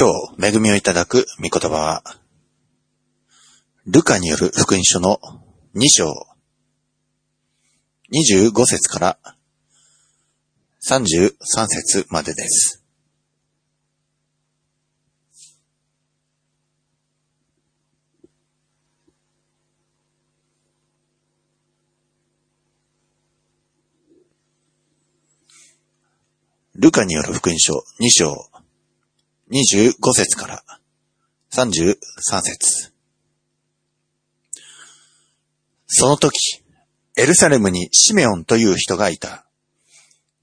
今日恵みをいただく御言葉は、ルカによる福音書の2章、25節から33節までです。ルカによる福音書2章25節から33節その時、エルサレムにシメオンという人がいた。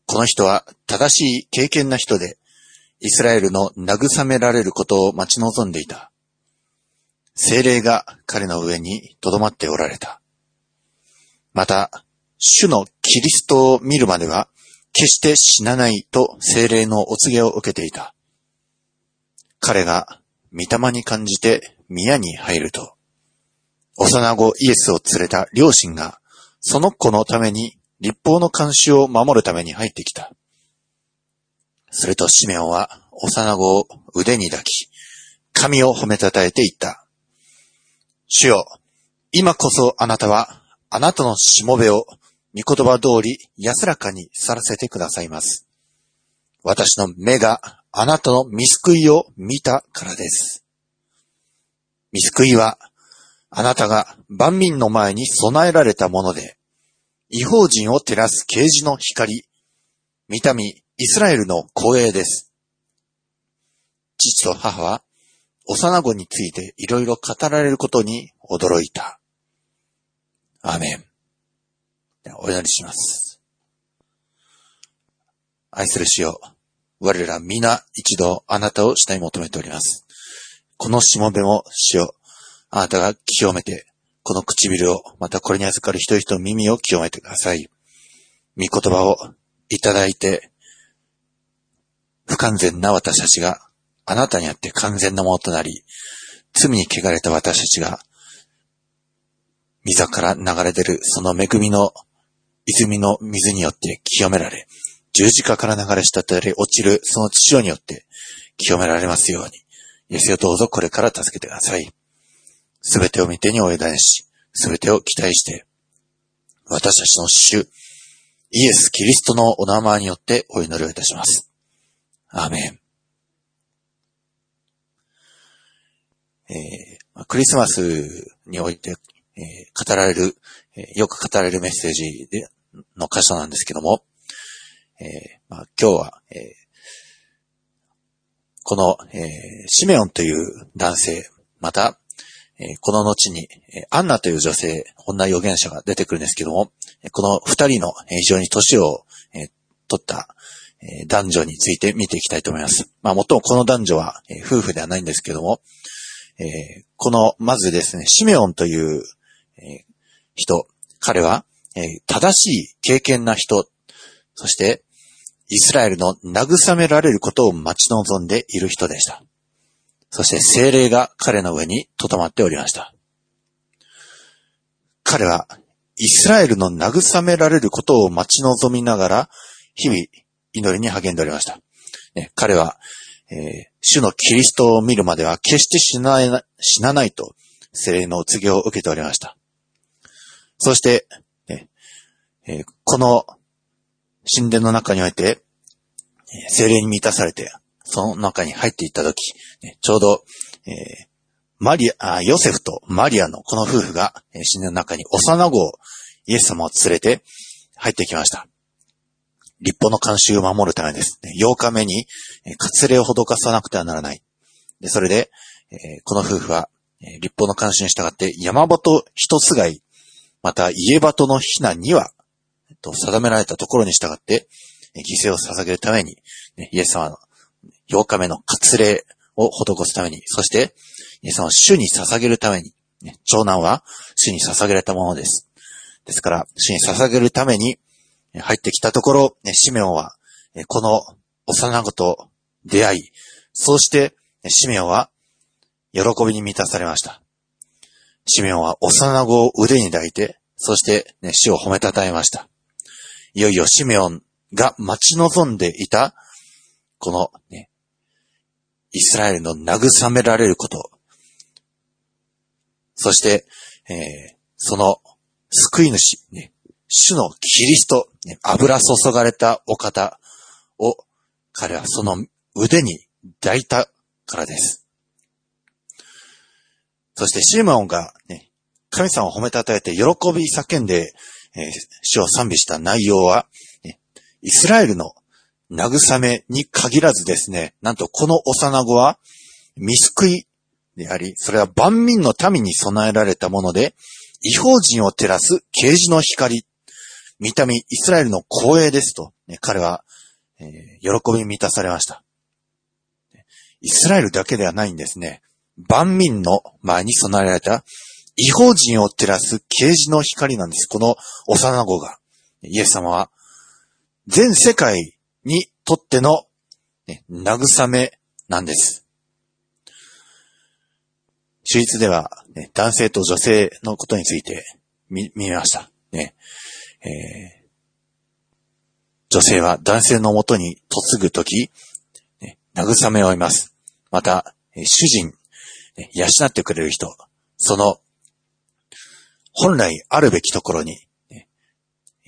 この人は正しい敬虔な人で、イスラエルの慰められることを待ち望んでいた。精霊が彼の上に留まっておられた。また、主のキリストを見るまでは、決して死なないと精霊のお告げを受けていた。彼が御霊に感じて宮に入ると、幼子イエスを連れた両親が、その子のために立法の監視を守るために入ってきた。するとシメオは幼子を腕に抱き、神を褒めたたえていった。主よ、今こそあなたは、あなたのしもべを、御言葉通り安らかに去らせてくださいます。私の目があなたの見救いを見たからです。見救いは、あなたが万民の前に備えられたもので、違法人を照らす啓示の光、見た目イスラエルの光栄です。父と母は、幼子についていろいろ語られることに驚いた。アメン。お祈りします。愛する主よ、我ら皆一度あなたを主に求めております。このしもべも主よ、あなたが清めて、この唇を、またこれに預かる人一人の耳を清めてください。御言葉をいただいて、不完全な私たちがあなたにあって完全なものとなり、罪に汚れた私たちが、溝から流れ出るその恵みの泉の水によって清められ、十字架から流れ滴り落ちるその血潮によって清められますように、イエスよどうぞこれから助けてください。すべてを見てにお委ねし、すべてを期待して、私たちの主、イエス・キリストのお名前によってお祈りをいたします。アーメン。えークリスマスにおいて、えー語られる、えーよく語られるメッセージでの箇所なんですけども、えーまあ、今日は、えーこの、えーシメオンという男性、また、えこの後に、えアンナという女性、女預言者が出てくるんですけども、この二人のえ非常に年を、え取った、え男女について見ていきたいと思います。まあ、もっともこの男女は、え夫婦ではないんですけども、えこの、まずですね、シメオンという、え人、彼は、え正しい敬虔な人、そして、イスラエルの慰められることを待ち望んでいる人でした。そして精霊が彼の上に留まっておりました。彼は、イスラエルの慰められることを待ち望みながら、日々祈りに励んでおりました。ね、彼は、えー主のキリストを見るまでは決して死なない死なないと、精霊のお告げを受けておりました。そして、ねえーこの神殿の中において、えー精霊に満たされて、その中に入っていったとき、ちょうど、えーマリア、ヨセフとマリアのこの夫婦が、え神殿の中に幼子を、イエス様を連れて入ってきました。立法の慣習を守るためです。8日目に、えー割礼を施さなくてはならない。で、それで、えーこの夫婦は、えー立法の慣習に従って山鳩一つがい、また家鳩の避難には、えっと、定められたところに従って、犠牲を捧げるために、イエス様の8日目の割礼を施すために、そして、イエス様を主に捧げるために、長男は主に捧げられたものです。ですから、主に捧げるために、入ってきたところ、シメオは、この幼子と出会い、そうして、シメオは、喜びに満たされました。シメオは幼子を腕に抱いて、そして、ね、主を褒めたたえました。いよいよシメオンが待ち望んでいた、この、ね、イスラエルの慰められること。そして、えー、その救い主、ね、主のキリスト、油注がれたお方を彼はその腕に抱いたからです。そしてシーマオンが、ね、神様を褒めたたえて喜び叫んで、えー、主を賛美した内容は、イスラエルの慰めに限らずですね、なんとこの幼子は、見救いであり、それは万民の民に備えられたもので、違法人を照らす啓示の光、見た目イスラエルの光栄ですと、ね、彼は、えー、喜び満たされました。イスラエルだけではないんですね。万民の前に備えられた違法人を照らす啓示の光なんです。この幼子が。イエス様は、全世界にとっての、ね、慰めなんです。手術では、ね、男性と女性のことについて見、見ました。ねえー、女性は男性のもとに嫁ぐとき、ね、慰めをいます。また、主人、養ってくれる人、その、本来あるべきところに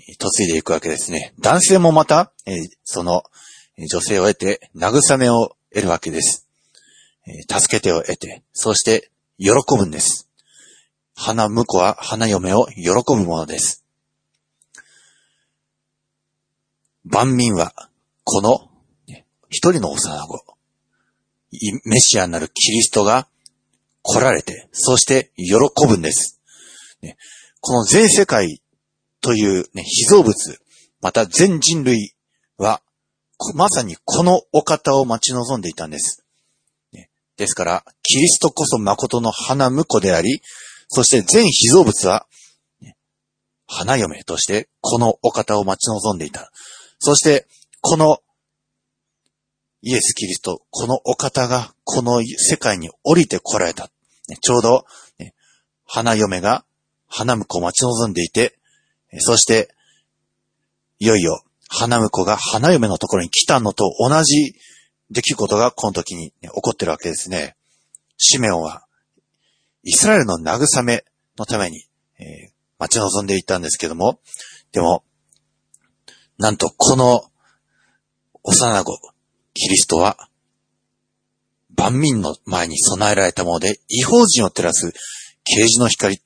嫁いでいくわけですね。男性もまた、え、その女性を得て慰めを得るわけです。助けてを得て、そして喜ぶんです。花婿は花嫁を喜ぶものです。万民は、この、一人の幼子、メシアになるキリストが来られて、そして喜ぶんです。この全世界というね、被造物、また全人類は、まさにこのお方を待ち望んでいたんです。ですから、キリストこそ誠の花婿であり、そして全被造物は、花嫁としてこのお方を待ち望んでいた。そして、このイエス・キリスト、このお方がこの世界に降りて来られた。ちょうど、花嫁が花婿を待ち望んでいて、そして、いよいよ、花婿が花嫁のところに来たのと同じ出来事がこの時に、起こってるわけですね。シメオンは、イスラエルの慰めのために、えー、待ち望んでいたんですけども、でも、なんとこの幼子、キリストは、万民の前に備えられたもので、違法人を照らす啓示の光、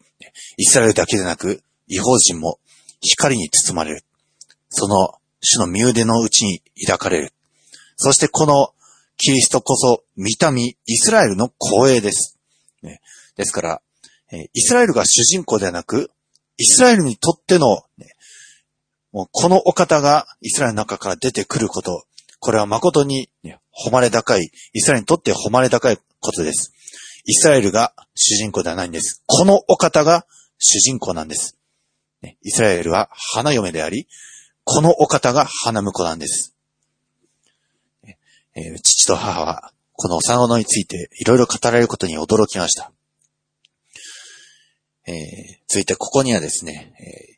イスラエルだけでなく、違法人も光に包まれる。その主の身腕のうちに抱かれる。そしてこのキリストこそ、見た目、イスラエルの光栄です。ですから、イスラエルが主人公ではなく、イスラエルにとっての、このお方がイスラエルの中から出てくること、これは誠に、誉れ高い、イスラエルにとって誉れ高いことです。イスラエルが主人公ではないんです。このお方が主人公なんです。イスラエルは花嫁であり、このお方が花婿なんです。父と母は、この幼子についていろいろ語られることに驚きました。えー、続いてここにはですね、えー、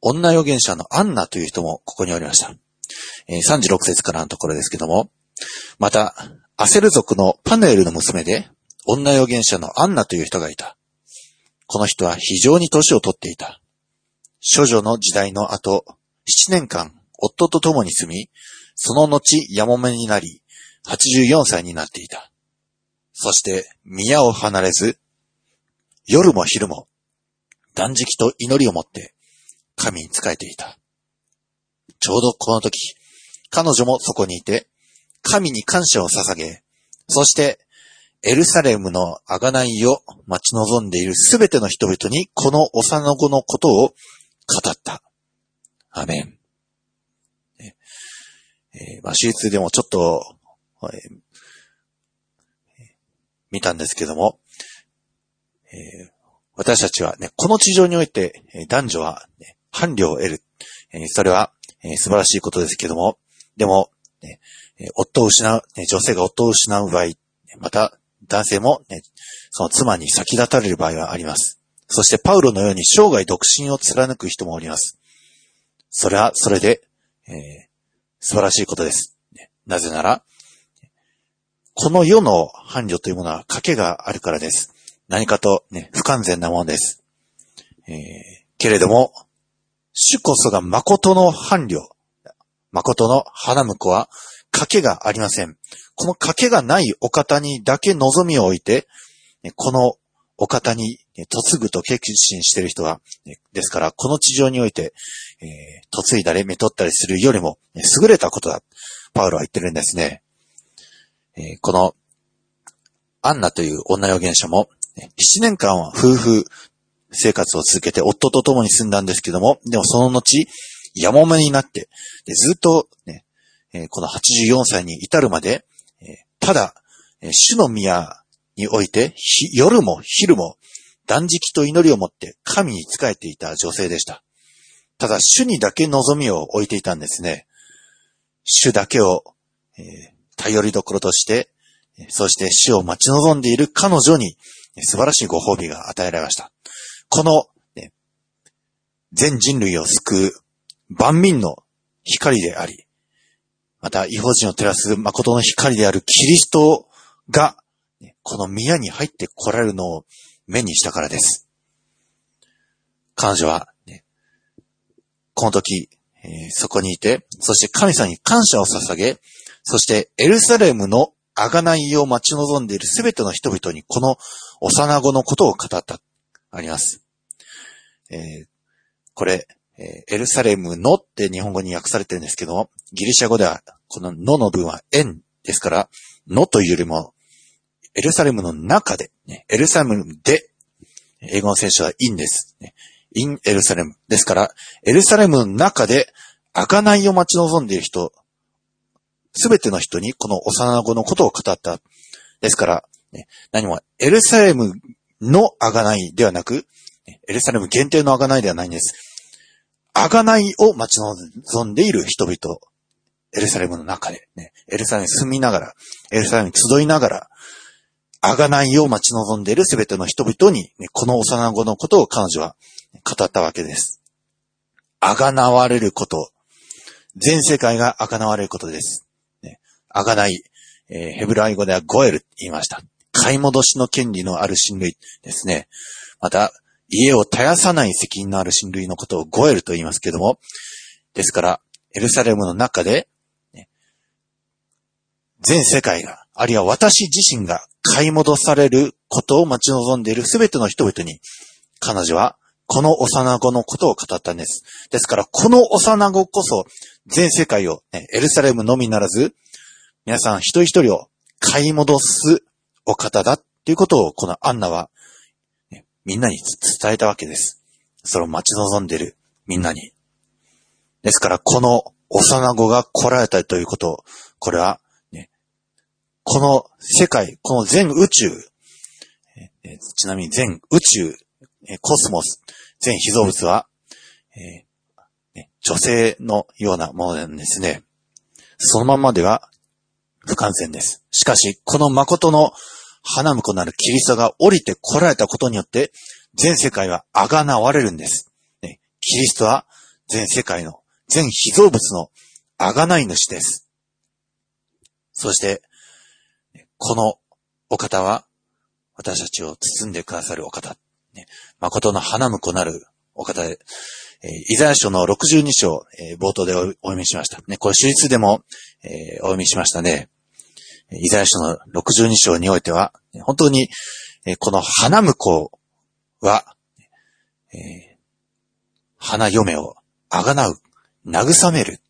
女預言者のアンナという人もここにおりました。えー、36節からのところですけども、また、アセル族のパネルの娘で、女預言者のアンナという人がいた。この人は非常に年をとっていた。処女の時代の後、7年間、夫と共に住み、その後、やもめになり、84歳になっていた。そして、宮を離れず、夜も昼も、断食と祈りをもって、神に仕えていた。ちょうどこの時、彼女もそこにいて、神に感謝を捧げ、そして、エルサレムの贖いを待ち望んでいるすべての人々にこの幼子のことを語った。アメン。えー、まあ、手術でもちょっと、えー、見たんですけども、えー、私たちはね、この地上において、男女は、ね、伴侶を得る。え、それは、え、素晴らしいことですけども、でも、ね、夫を失う、女性が夫を失う場合、また、男性もね、その妻に先立たれる場合はあります。そしてパウロのように生涯独身を貫く人もおります。それはそれで、えー、素晴らしいことです。なぜなら、この世の伴侶というものは賭けがあるからです。何かとね、不完全なものです。えー、けれども、主こそが誠の伴侶、誠の花婿は賭けがありません。この賭けがないお方にだけ望みを置いて、このお方に嫁ぐと決心している人は、ですから、この地上において、えー、嫁いだり、めとったりするよりも、優れたことだ。パウロは言ってるんですね。えー、この、アンナという女預言者も、7年間は夫婦生活を続けて夫と共に住んだんですけども、でもその後、やもめになって、ずっとね、この84歳に至るまで、ただ、えー、主の宮において、夜も昼も断食と祈りをもって神に仕えていた女性でした。ただ、主にだけ望みを置いていたんですね。主だけを、頼りどころとして、そして主を待ち望んでいる彼女に素晴らしいご褒美が与えられました。この、全人類を救う万民の光であり、また、違法人を照らす誠の光であるキリストが、この宮に入って来られるのを目にしたからです。彼女は、ね、この時、えー、そこにいて、そして神様に感謝を捧げ、そしてエルサレムの贖いを待ち望んでいるすべての人々にこの幼子のことを語った、あります。えー、これ、え、エルサレムのって日本語に訳されてるんですけど、ギリシャ語ではこののの文は円ですから、のというよりも、エルサレムの中で、ね、エルサレムで、英語の聖書はインです。インエルサレム。ですから、エルサレムの中で、贖いを待ち望んでいる人、すべての人にこの幼子のことを語った。ですから、何も、エルサレムの贖いではなく、エルサレム限定の贖いではないんです。贖いを待ち望んでいる人々、エルサレムの中で、ね、エルサレムに住みながら、エルサレムに集いながら、贖いを待ち望んでいるすべての人々に、ね、この幼子のことを彼女は語ったわけです。贖われること。全世界が贖われることです。ね、贖い、えー、ヘブライ語ではゴエルって言いました。買い戻しの権利のある親類ですね。また、家を絶やさない責任のある親類のことをゴエルと言いますけども、ですから、エルサレムの中で、ね、全世界が、あるいは私自身が買い戻されることを待ち望んでいるすべての人々に、彼女はこの幼子のことを語ったんです。ですから、この幼子こそ、全世界を、ね、エルサレムのみならず、皆さん一人一人を買い戻すお方だっていうことを、このアンナは、みんなに伝えたわけです。それを待ち望んでるみんなに。ですから、この幼子が来られたということ、これは、ねこの世界、この全宇宙、えちなみに全宇宙、えコスモス、全被造物は、えー、女性のようなものなんですね。そのままでは不完全です。しかし、この誠の花婿なるキリストが降りて来られたことによって、全世界は贖われるんです。ね、キリストは全世界の、全被造物の贖い主です。そして、このお方は、私たちを包んでくださるお方。ね、誠の花婿なるお方で、え、イザヤ書の62章、え、冒頭でお読みしました。ね、これ、手術でも、え、お読みしましたね。イザヤ書の62章においては、本当に、この花婿は、花嫁をあがなう、慰める、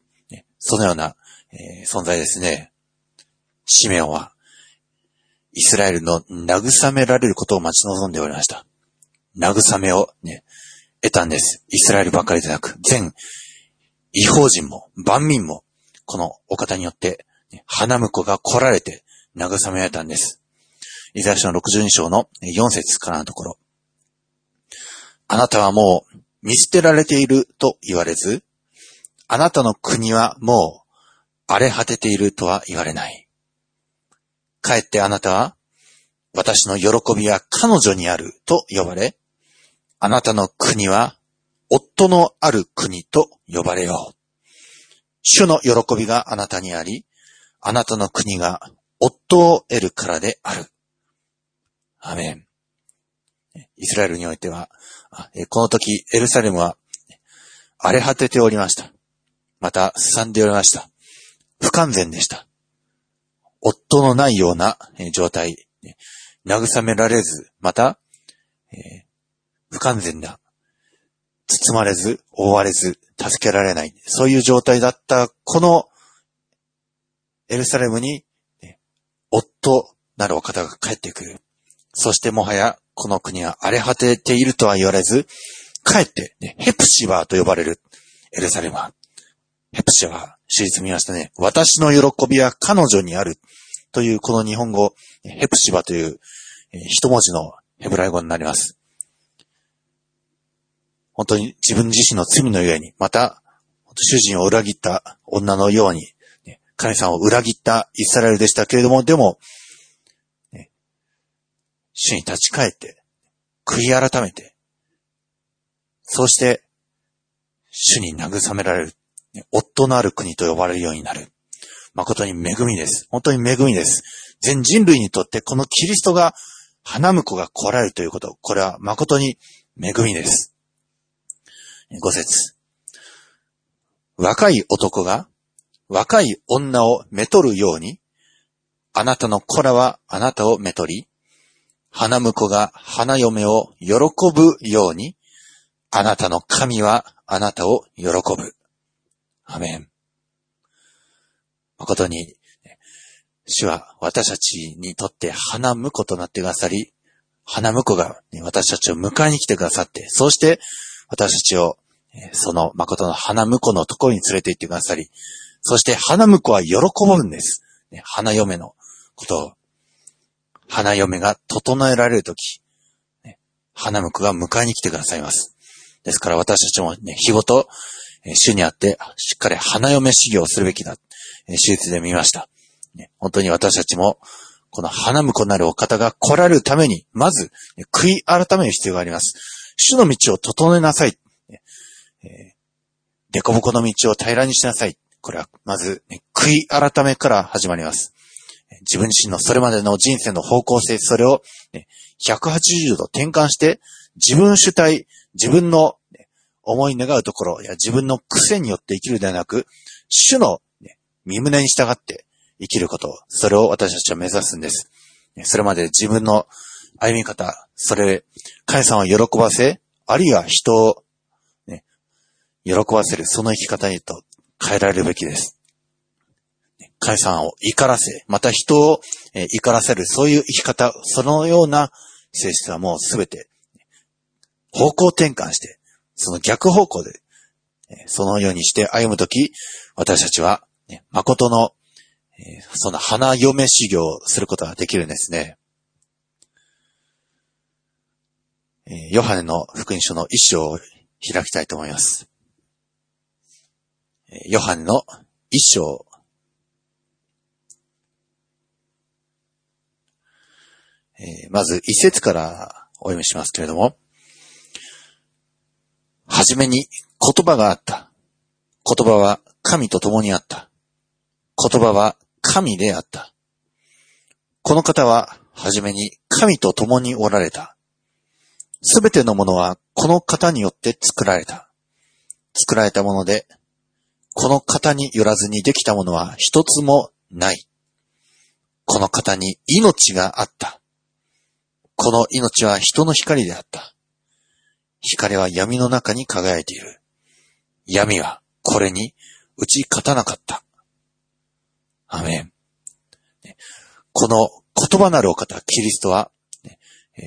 そのような、存在ですね。シメオは、イスラエルの慰められることを待ち望んでおりました。慰めをね、得たんです。イスラエルばかりでなく、全違法人も万民も、このお方によって、花婿が来られて慰められたんです。イザヤ書の62章の4節からのところ。あなたはもう見捨てられていると言われず、あなたの国はもう荒れ果てているとは言われない。かえってあなたは、私の喜びは彼女にあると呼ばれ、あなたの国は、夫のある国と呼ばれよう。主の喜びがあなたにあり、あなたの国が夫を得るからである。アメン。イスラエルにおいては、この時、エルサレムは荒れ果てておりました。また、すさんでおりました。不完全でした。夫のないような状態、慰められず、また、え不完全な、包まれず、覆われず、助けられない、そういう状態だったこのエルサレムに、夫なるお方が帰ってくる。そしてもはやこの国は荒れ果てているとは言われず、帰って、ね、ヘプシバーと呼ばれるエルサレムは、ヘプシバー、シリーズ見ましたね。私の喜びは彼女にあるというこの日本語、ヘプシバという一文字のヘブライ語になります。本当に自分自身の罪のゆえに、また、主人を裏切った女のように、神さんを裏切ったイスラエルでしたけれども、でも、ね、主に立ち返って、悔い改めて、そうして、主に慰められる、夫のある国と呼ばれるようになる。誠に恵みです。本当に恵みです。全人類にとってこのキリストが花婿が来られるということ、これは誠に恵みです。五節。若い男が若い女をめとるように、あなたの子らはあなたをめとり、花婿が花嫁を喜ぶように、あなたの神はあなたを喜ぶ。アメン。誠に、主は私たちにとって花婿となってくださり、花婿が私たちを迎えに来てくださって、そして私たちをその誠の花婿のところに連れて行ってくださり、そして花婿は喜ぶんです。花嫁のことを。花嫁が整えられるとき、花婿が迎えに来てくださいます。ですから私たちもね、日ごと、主にあって、しっかり花嫁修行をするべきだ。手術で見ました。本当に私たちも、この花婿なるお方が来られるために、まず、悔い改める必要があります。主の道を整えなさい。えー、デコボコの道を平らにしなさい。これは、まず、悔い改めから始まります。自分自身のそれまでの人生の方向性、それを、ね、180度転換して、自分主体、自分の、思い願うところや自分の癖によって生きるではなく、主の、ね、身胸に従って生きること、それを私たちは目指すんです。それまで自分の歩み方、それ、神さんを喜ばせ、あるいは人を喜ばせる、その生き方へと変えられるべきです。神様を怒らせ、また人を怒らせる、そういう生き方、そのような性質はもうすべて方向転換して、その逆方向で、そのようにして歩むとき、私たちは、ね誠の、その花嫁修行をすることができるんですね。ヨハネの福音書の一章を開きたいと思います。ヨハネの一章。え、まず一節からお読みしますけれども、はじめに言葉があった。言葉は神と共にあった。言葉は神であった。この方ははじめに神と共におられた。すべてのものはこの方によって作られた。作られたものでこの方によらずにできたものは一つもない。この方に命があった。この命は人の光であった。光は闇の中に輝いている。闇はこれに打ち勝たなかった。アメン。この言葉なるお方、キリストは、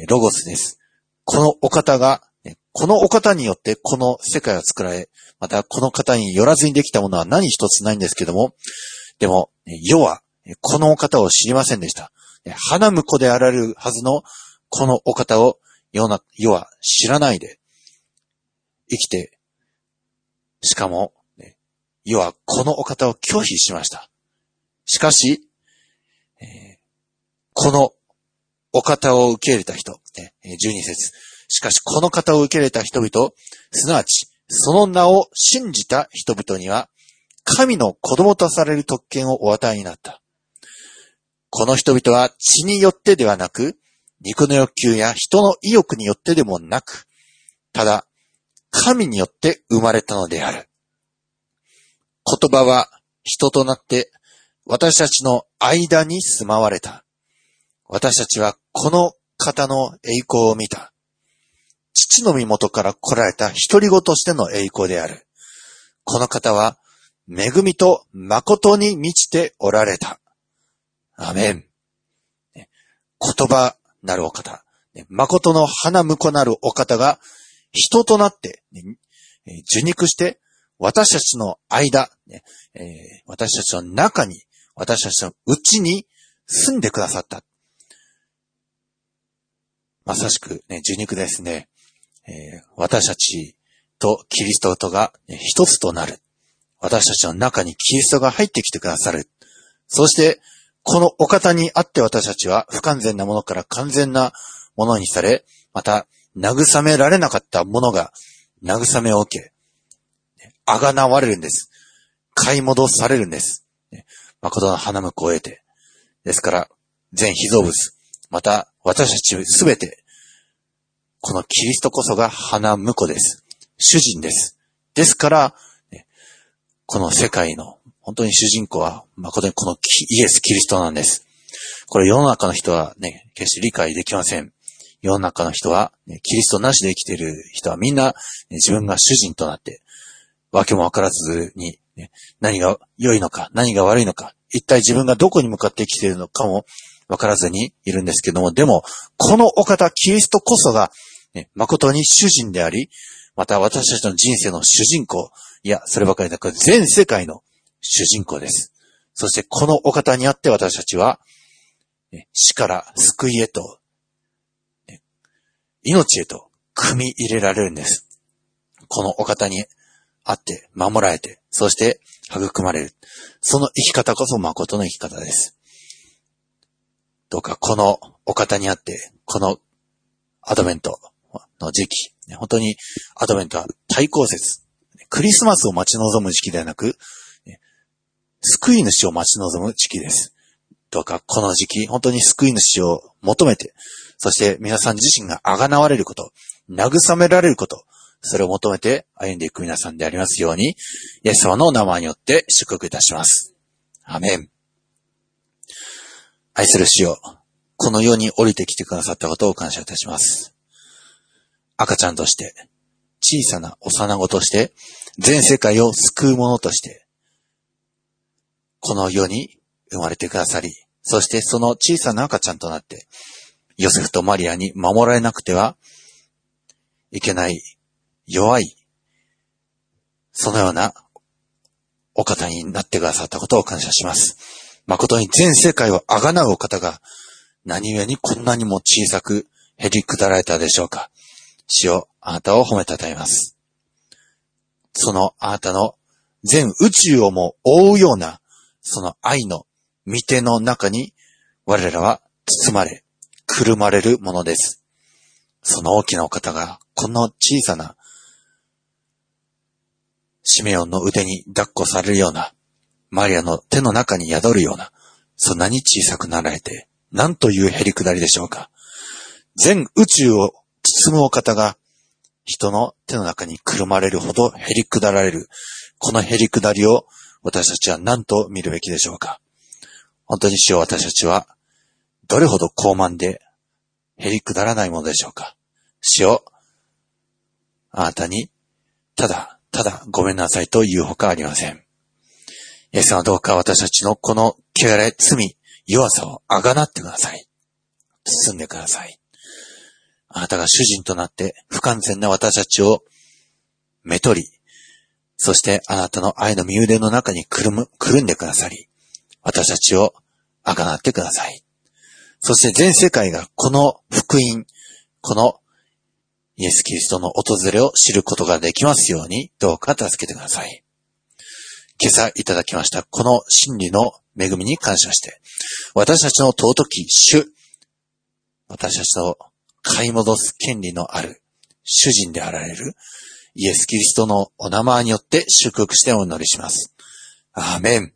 ロゴスです。このお方がこのお方によってこの世界は作られ、またこの方によらずにできたものは何一つないんですけども、でも、世はこのお方を知りませんでした。花婿であられるはずのこのお方を世は知らないで生きて、しかも、世はこのお方を拒否しました。しかし、このお方を受け入れた人、12節しかしこの方を受け入れた人々、すなわち、その名を信じた人々には、神の子供とされる特権をお与えになった。この人々は血によってではなく、肉の欲求や人の意欲によってでもなく、ただ、神によって生まれたのである。言葉は人となって私たちの間に住まわれた。私たちはこの方の栄光を見た。父の身元から来られた一人子としての栄光である。この方は恵みと誠に満ちておられた。アメン。言葉なるお方。誠の花婿なるお方が人となって、受肉して私たちの間、私たちの中に、私たちの内に住んでくださった。まさしくね、受肉ですね。私たちとキリストとが一つとなる。私たちの中にキリストが入ってきてくださる。そして、このお方にあって私たちは不完全なものから完全なものにされ、また、慰められなかったものが慰めを受け、あがなわれるんです。買い戻されるんです。誠の花婿を得て。ですから、全被造物、また私たちすべて、このキリストこそが花婿です。主人です。ですから、この世界の本当に主人公は誠にこのイエス・キリストなんです。これ世の中の人はね、決して理解できません。世の中の人は、キリストなしで生きている人はみんな、自分が主人となって、わけもわからずに、何が良いのか、何が悪いのか、一体自分がどこに向かって生きているのかもわからずにいるんですけども、でも、このお方、キリストこそが、ね、誠に主人であり、また私たちの人生の主人公、いや、そればかりなく全世界の主人公です。そしてこのお方にあって私たちは、死から救いへと、命へと組み入れられるんです。このお方にあって守られて、そして育まれる。その生き方こそ誠の生き方です。どうかこのお方にあって、このアドベントの時期、本当にアドベントは対抗節。クリスマスを待ち望む時期ではなく、救い主を待ち望む時期です。どうかこの時期、本当に救い主を求めて、そして皆さん自身が贖われること、慰められること、それを求めて歩んでいく皆さんでありますように、イエス様の名前によって祝福いたします。アメン。愛する主よ、この世に降りてきてくださったことを感謝いたします。赤ちゃんとして、小さな幼子として、全世界を救う者として、この世に生まれてくださり、そしてその小さな赤ちゃんとなって、ヨセフとマリアに守られなくてはいけない、弱い、そのようなお方になってくださったことを感謝します。誠に全世界をあがなうお方が、何故にこんなにも小さく減り下られたでしょうか。死をあなたを褒めたたえます。そのあなたの全宇宙をも覆うようなその愛の見ての中に我らは包まれ、くるまれるものです。その大きなお方が、この小さなシメオンの腕に抱っこされるような、マリアの手の中に宿るような、そんなに小さくなられて、なんというへりくだりでしょうか。全宇宙を包むお方が、人の手の中にくるまれるほどへりくだられる、このへりくだりを私たちは何と見るべきでしょうか？本当に主よ私たちは、どれほど高慢で、減り下らないものでしょうか？主よ、あなたに、ただ、ただごめんなさいと言うほかありません。イエス様どうか私たちのこの汚れ、罪、弱さをあがなってください。包んでください。あなたが主人となって不完全な私たちをめとり、そしてあなたの愛の身腕の中にくるむ、くるんでくださり、私たちをあがなってください。そして全世界がこの福音、このイエス・キリストの訪れを知ることができますように、どうか助けてください。今朝いただきましたこの真理の恵みに感謝して、私たちの尊き主、私たちの買い戻す権利のある主人であられるイエス・キリストのお名前によって祝福してお祈りします。アーメン。